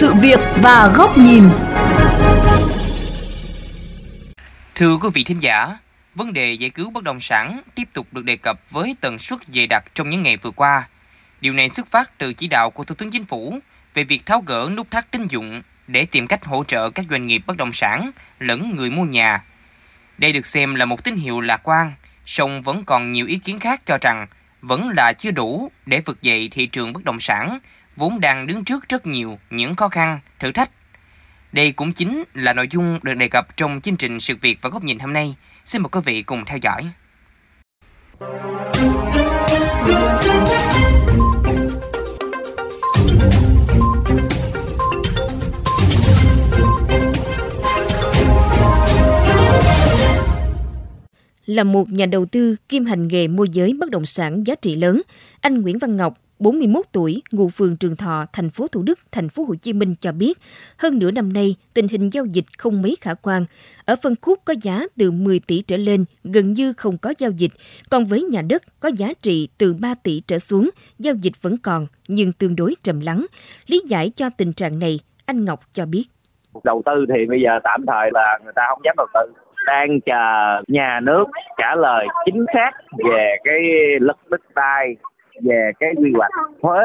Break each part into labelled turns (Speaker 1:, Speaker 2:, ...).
Speaker 1: sự việc và góc nhìn.
Speaker 2: Thưa quý vị thính giả, vấn đề giải cứu bất động sản tiếp tục được đề cập với tần suất dày đặc trong những ngày vừa qua. Điều này xuất phát từ chỉ đạo của Thủ tướng Chính phủ về việc tháo gỡ nút thắt tín dụng để tìm cách hỗ trợ các doanh nghiệp bất động sản lẫn người mua nhà. Đây được xem là một tín hiệu lạc quan, song vẫn còn nhiều ý kiến khác cho rằng vẫn là chưa đủ để vực dậy thị trường bất động sản vốn đang đứng trước rất nhiều những khó khăn, thử thách. Đây cũng chính là nội dung được đề cập trong chương trình Sự việc và góc nhìn hôm nay. Xin mời quý vị cùng theo dõi.
Speaker 3: Là một nhà đầu tư kim hành nghề môi giới bất động sản giá trị lớn, anh Nguyễn Văn Ngọc 41 tuổi, ngụ phường Trường Thọ, thành phố Thủ Đức, thành phố Hồ Chí Minh cho biết, hơn nửa năm nay, tình hình giao dịch không mấy khả quan. Ở phân khúc có giá từ 10 tỷ trở lên, gần như không có giao dịch, còn với nhà đất có giá trị từ 3 tỷ trở xuống, giao dịch vẫn còn, nhưng tương đối trầm lắng. Lý giải cho tình trạng này, anh Ngọc cho biết.
Speaker 4: Đầu tư thì bây giờ tạm thời là người ta không dám đầu tư đang chờ nhà nước trả lời chính xác về cái lực đất đai về cái quy hoạch thuế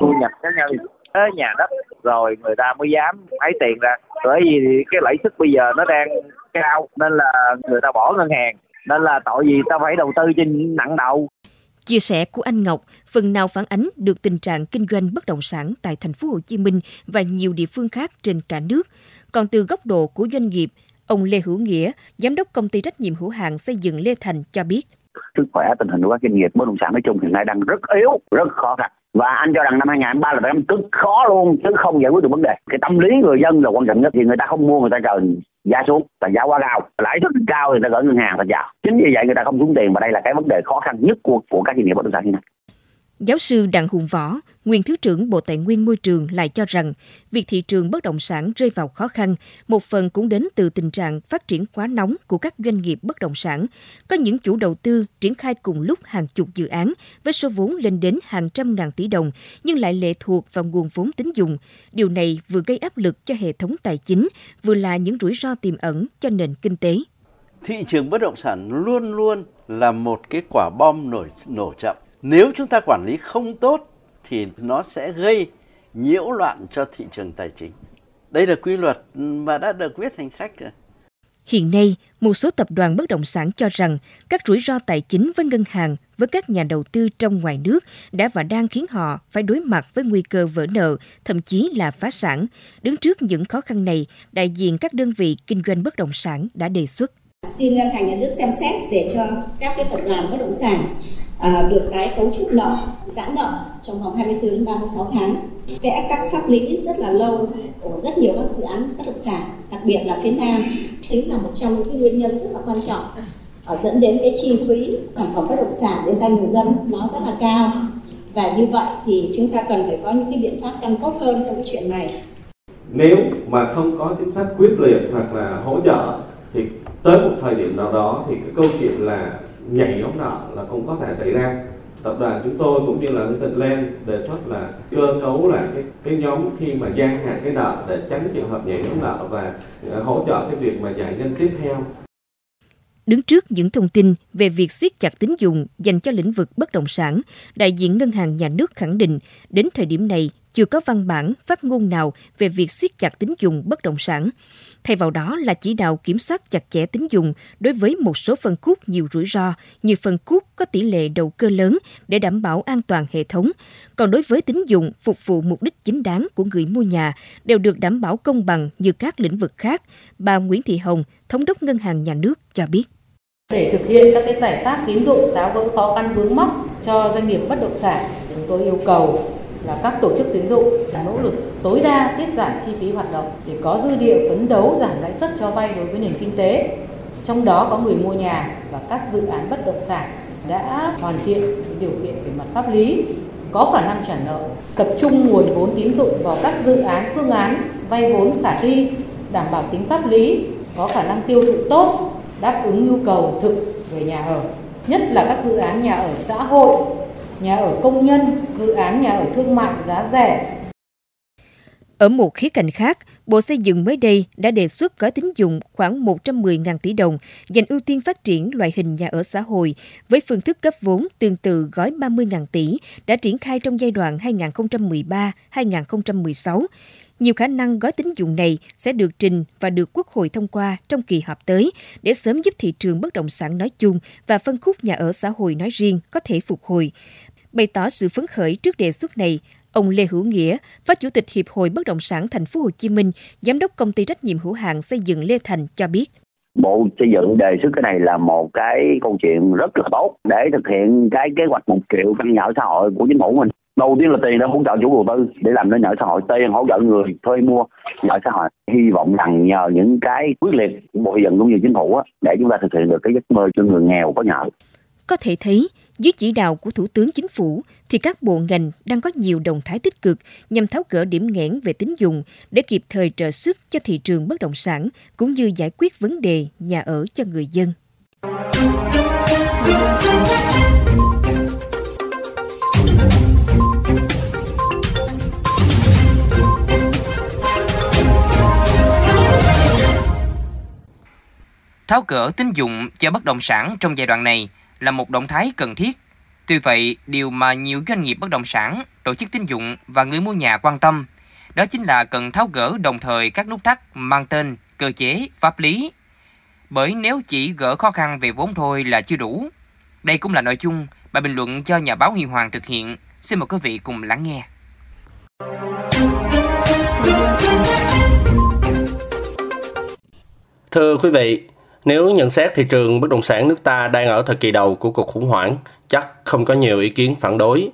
Speaker 4: thu nhập cá nhân thuế nhà đất rồi người ta mới dám lấy tiền ra. Bởi vì cái lãi suất bây giờ nó đang cao nên là người ta bỏ ngân hàng. Nên là tội gì ta phải đầu tư trên nặng đầu.
Speaker 3: Chia sẻ của anh Ngọc phần nào phản ánh được tình trạng kinh doanh bất động sản tại thành phố Hồ Chí Minh và nhiều địa phương khác trên cả nước. Còn từ góc độ của doanh nghiệp, ông Lê Hữu Nghĩa, giám đốc công ty trách nhiệm hữu hạn xây dựng Lê Thành cho biết
Speaker 5: sức khỏe, tình hình của các doanh nghiệp bất động sản nói chung hiện nay đang rất yếu, rất khó khăn. Và anh cho rằng năm 2023 là năm cực khó luôn, chứ không giải quyết được vấn đề. Cái tâm lý người dân là quan trọng nhất, thì người ta không mua, người ta chờ giá xuống và giá quá cao. Lãi suất cao thì người ta gửi ngân hàng ta chào. Chính vì vậy người ta không xuống tiền, và đây là cái vấn đề khó khăn nhất của của các doanh nghiệp bất động sản hiện nay.
Speaker 3: Giáo sư Đặng Hùng Võ, nguyên Thứ trưởng Bộ Tài nguyên Môi trường lại cho rằng, việc thị trường bất động sản rơi vào khó khăn, một phần cũng đến từ tình trạng phát triển quá nóng của các doanh nghiệp bất động sản. Có những chủ đầu tư triển khai cùng lúc hàng chục dự án với số vốn lên đến hàng trăm ngàn tỷ đồng, nhưng lại lệ thuộc vào nguồn vốn tín dụng. Điều này vừa gây áp lực cho hệ thống tài chính, vừa là những rủi ro tiềm ẩn cho nền kinh tế.
Speaker 6: Thị trường bất động sản luôn luôn là một cái quả bom nổ, nổ chậm nếu chúng ta quản lý không tốt thì nó sẽ gây nhiễu loạn cho thị trường tài chính. Đây là quy luật mà đã được viết thành sách rồi.
Speaker 3: Hiện nay, một số tập đoàn bất động sản cho rằng các rủi ro tài chính với ngân hàng, với các nhà đầu tư trong ngoài nước đã và đang khiến họ phải đối mặt với nguy cơ vỡ nợ, thậm chí là phá sản. Đứng trước những khó khăn này, đại diện các đơn vị kinh doanh bất động sản đã đề xuất.
Speaker 7: Xin ngân hàng nhà nước xem xét để cho các cái tập đoàn bất động sản à, được tái cấu trúc nợ, giãn nợ trong vòng 24 đến 36 tháng. Cái ách tắc pháp lý rất là lâu của rất nhiều các dự án bất động sản, đặc biệt là phía Nam, chính là một trong những cái nguyên nhân rất là quan trọng ở dẫn đến cái chi phí sản phẩm bất động sản đến tay người dân nó rất là cao. Và như vậy thì chúng ta cần phải có những cái biện pháp căn cốt hơn trong cái chuyện này.
Speaker 8: Nếu mà không có chính sách quyết liệt hoặc là hỗ trợ thì tới một thời điểm nào đó thì cái câu chuyện là nhảy nhóm nợ là cũng có thể xảy ra tập đoàn chúng tôi cũng như là tỉnh lên đề xuất là cơ cấu lại cái cái nhóm khi mà gia hạn cái nợ để tránh trường hợp nhảy nhóm nợ và ờ, hỗ trợ cái việc mà giải ngân tiếp theo
Speaker 3: Đứng trước những thông tin về việc siết chặt tín dụng dành cho lĩnh vực bất động sản, đại diện Ngân hàng Nhà nước khẳng định đến thời điểm này chưa có văn bản phát ngôn nào về việc siết chặt tín dụng bất động sản. Thay vào đó là chỉ đạo kiểm soát chặt chẽ tín dụng đối với một số phân khúc nhiều rủi ro như phân khúc có tỷ lệ đầu cơ lớn để đảm bảo an toàn hệ thống. Còn đối với tín dụng phục vụ mục đích chính đáng của người mua nhà đều được đảm bảo công bằng như các lĩnh vực khác, bà Nguyễn Thị Hồng, Thống đốc Ngân hàng Nhà nước cho biết.
Speaker 9: Để thực hiện các cái giải pháp tín dụng tháo gỡ khó khăn vướng mắc cho doanh nghiệp bất động sản, chúng tôi yêu cầu là các tổ chức tín dụng nỗ lực tối đa tiết giảm chi phí hoạt động để có dư địa phấn đấu giảm lãi suất cho vay đối với nền kinh tế. Trong đó có người mua nhà và các dự án bất động sản đã hoàn thiện điều kiện về mặt pháp lý, có khả năng trả nợ, tập trung nguồn vốn tín dụng vào các dự án phương án vay vốn khả thi, đảm bảo tính pháp lý, có khả năng tiêu thụ tốt, đáp ứng nhu cầu thực về nhà ở, nhất là các dự án nhà ở xã hội nhà ở công nhân, dự án nhà ở thương mại giá rẻ.
Speaker 3: Ở một khía cạnh khác, Bộ Xây dựng mới đây đã đề xuất gói tín dụng khoảng 110.000 tỷ đồng dành ưu tiên phát triển loại hình nhà ở xã hội với phương thức cấp vốn tương tự gói 30.000 tỷ đã triển khai trong giai đoạn 2013-2016. Nhiều khả năng gói tín dụng này sẽ được trình và được Quốc hội thông qua trong kỳ họp tới để sớm giúp thị trường bất động sản nói chung và phân khúc nhà ở xã hội nói riêng có thể phục hồi. Bày tỏ sự phấn khởi trước đề xuất này, Ông Lê Hữu Nghĩa, Phó Chủ tịch Hiệp hội Bất động sản Thành phố Hồ Chí Minh, Giám đốc công ty trách nhiệm hữu hạn xây dựng Lê Thành cho biết.
Speaker 5: Bộ xây dựng đề xuất cái này là một cái câu chuyện rất là tốt để thực hiện cái kế hoạch một triệu căn nhà ở xã hội của chính phủ mình. Đầu tiên là tiền để hỗ trợ chủ đầu tư để làm nên nhà ở xã hội, tiền hỗ trợ người thuê mua nhà ở xã hội. Hy vọng rằng nhờ những cái quyết liệt của Bộ xây dựng cũng như chính phủ á, để chúng ta thực hiện được cái giấc mơ cho người nghèo có nhà ở.
Speaker 3: Có thể thấy, dưới chỉ đạo của Thủ tướng Chính phủ thì các bộ ngành đang có nhiều động thái tích cực nhằm tháo gỡ điểm nghẽn về tín dụng để kịp thời trợ sức cho thị trường bất động sản cũng như giải quyết vấn đề nhà ở cho người dân.
Speaker 2: Tháo gỡ tín dụng cho bất động sản trong giai đoạn này là một động thái cần thiết. Tuy vậy, điều mà nhiều doanh nghiệp bất động sản, tổ chức tín dụng và người mua nhà quan tâm đó chính là cần tháo gỡ đồng thời các nút thắt mang tên cơ chế, pháp lý. Bởi nếu chỉ gỡ khó khăn về vốn thôi là chưa đủ. Đây cũng là nội dung bài bình luận cho nhà báo Huy Hoàng thực hiện. Xin mời quý vị cùng lắng nghe.
Speaker 10: Thưa quý vị, nếu nhận xét thị trường bất động sản nước ta đang ở thời kỳ đầu của cuộc khủng hoảng, chắc không có nhiều ý kiến phản đối.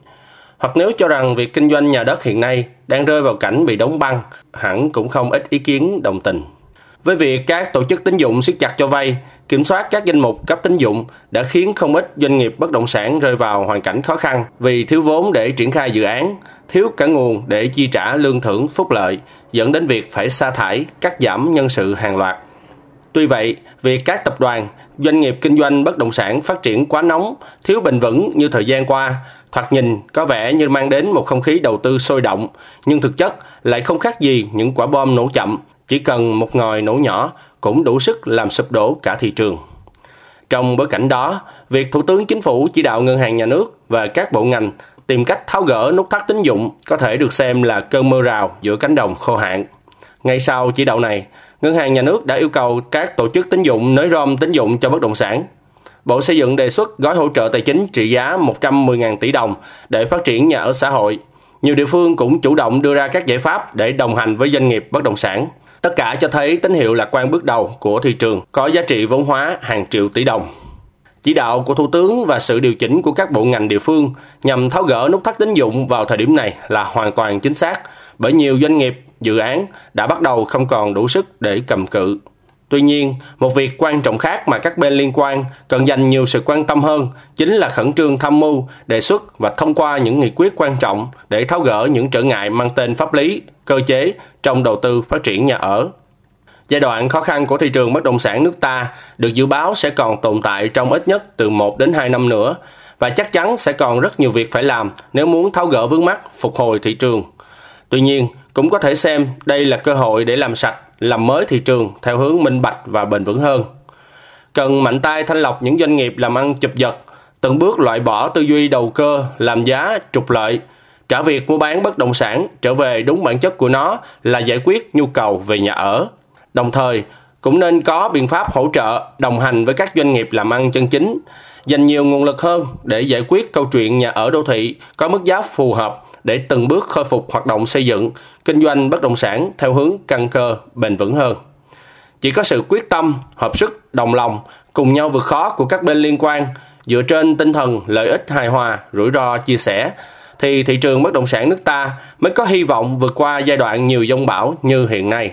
Speaker 10: Hoặc nếu cho rằng việc kinh doanh nhà đất hiện nay đang rơi vào cảnh bị đóng băng, hẳn cũng không ít ý kiến đồng tình. Với việc các tổ chức tín dụng siết chặt cho vay, kiểm soát các danh mục cấp tín dụng đã khiến không ít doanh nghiệp bất động sản rơi vào hoàn cảnh khó khăn vì thiếu vốn để triển khai dự án, thiếu cả nguồn để chi trả lương thưởng phúc lợi, dẫn đến việc phải sa thải, cắt giảm nhân sự hàng loạt. Tuy vậy, việc các tập đoàn, doanh nghiệp kinh doanh bất động sản phát triển quá nóng, thiếu bền vững như thời gian qua, thoạt nhìn có vẻ như mang đến một không khí đầu tư sôi động, nhưng thực chất lại không khác gì những quả bom nổ chậm, chỉ cần một ngòi nổ nhỏ cũng đủ sức làm sụp đổ cả thị trường. Trong bối cảnh đó, việc Thủ tướng Chính phủ chỉ đạo ngân hàng nhà nước và các bộ ngành tìm cách tháo gỡ nút thắt tín dụng có thể được xem là cơn mưa rào giữa cánh đồng khô hạn. Ngay sau chỉ đạo này, Ngân hàng Nhà nước đã yêu cầu các tổ chức tín dụng nới rom tín dụng cho bất động sản. Bộ Xây dựng đề xuất gói hỗ trợ tài chính trị giá 110.000 tỷ đồng để phát triển nhà ở xã hội. Nhiều địa phương cũng chủ động đưa ra các giải pháp để đồng hành với doanh nghiệp bất động sản. Tất cả cho thấy tín hiệu lạc quan bước đầu của thị trường, có giá trị vốn hóa hàng triệu tỷ đồng. Chỉ đạo của Thủ tướng và sự điều chỉnh của các bộ ngành địa phương nhằm tháo gỡ nút thắt tín dụng vào thời điểm này là hoàn toàn chính xác bởi nhiều doanh nghiệp, dự án đã bắt đầu không còn đủ sức để cầm cự. Tuy nhiên, một việc quan trọng khác mà các bên liên quan cần dành nhiều sự quan tâm hơn chính là khẩn trương tham mưu, đề xuất và thông qua những nghị quyết quan trọng để tháo gỡ những trở ngại mang tên pháp lý, cơ chế trong đầu tư phát triển nhà ở. Giai đoạn khó khăn của thị trường bất động sản nước ta được dự báo sẽ còn tồn tại trong ít nhất từ 1 đến 2 năm nữa và chắc chắn sẽ còn rất nhiều việc phải làm nếu muốn tháo gỡ vướng mắt phục hồi thị trường. Tuy nhiên, cũng có thể xem đây là cơ hội để làm sạch, làm mới thị trường theo hướng minh bạch và bền vững hơn. Cần mạnh tay thanh lọc những doanh nghiệp làm ăn chụp giật, từng bước loại bỏ tư duy đầu cơ, làm giá, trục lợi, trả việc mua bán bất động sản trở về đúng bản chất của nó là giải quyết nhu cầu về nhà ở. Đồng thời, cũng nên có biện pháp hỗ trợ, đồng hành với các doanh nghiệp làm ăn chân chính, dành nhiều nguồn lực hơn để giải quyết câu chuyện nhà ở đô thị có mức giá phù hợp để từng bước khôi phục hoạt động xây dựng, kinh doanh bất động sản theo hướng căn cơ, bền vững hơn. Chỉ có sự quyết tâm, hợp sức, đồng lòng, cùng nhau vượt khó của các bên liên quan, dựa trên tinh thần lợi ích hài hòa, rủi ro chia sẻ, thì thị trường bất động sản nước ta mới có hy vọng vượt qua giai đoạn nhiều dông bão như hiện nay.